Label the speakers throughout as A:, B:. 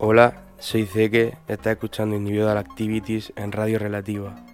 A: Hola, soy Zeke, está escuchando Individual Activities en Radio Relativa.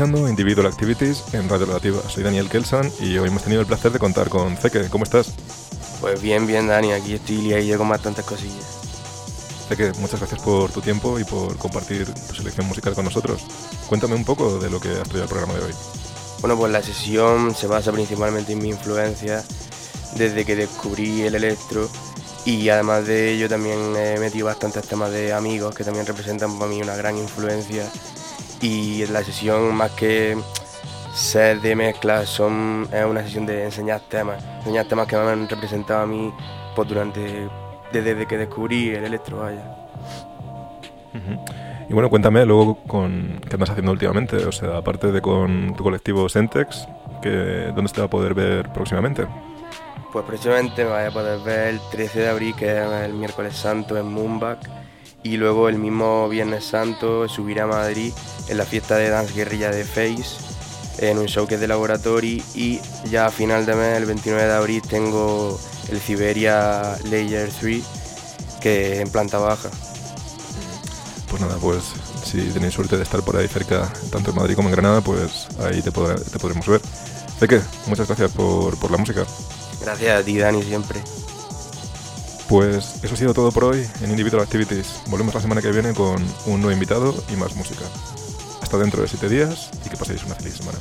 B: Individual Activities en Radio Relativa. Soy Daniel Kelsan y hoy hemos tenido el placer de contar con Zeke. ¿Cómo estás?
A: Pues bien, bien, Dani. Aquí estoy y con bastantes cosillas.
B: Zeke, muchas gracias por tu tiempo y por compartir tu selección musical con nosotros. Cuéntame un poco de lo que has traído al programa de hoy.
A: Bueno, pues la sesión se basa principalmente en mi influencia desde que descubrí el electro y además de ello también he metido bastantes temas de amigos que también representan para mí una gran influencia y la sesión más que ser de mezcla son, es una sesión de enseñar temas, enseñar temas que me han representado a mí pues, durante, desde que descubrí el electro, vaya.
B: Y bueno, cuéntame luego con qué andas haciendo últimamente, o sea, aparte de con tu colectivo Sentex, que, ¿dónde se va a poder ver próximamente?
A: Pues próximamente me vaya a poder ver el 13 de abril, que es el miércoles santo en Moonback, y luego el mismo Viernes Santo subir a Madrid en la fiesta de Dance Guerrilla de Face en un show que es de laboratorio y ya a final de mes, el 29 de abril, tengo el Siberia Layer 3 que es en planta baja.
B: Pues nada, pues si tenéis suerte de estar por ahí cerca, tanto en Madrid como en Granada, pues ahí te podremos ver. Zeke, muchas gracias por, por la música.
A: Gracias a ti, Dani, siempre.
B: Pues eso ha sido todo por hoy en Individual Activities. Volvemos la semana que viene con un nuevo invitado y más música. Hasta dentro de 7 días y que paséis una feliz semana.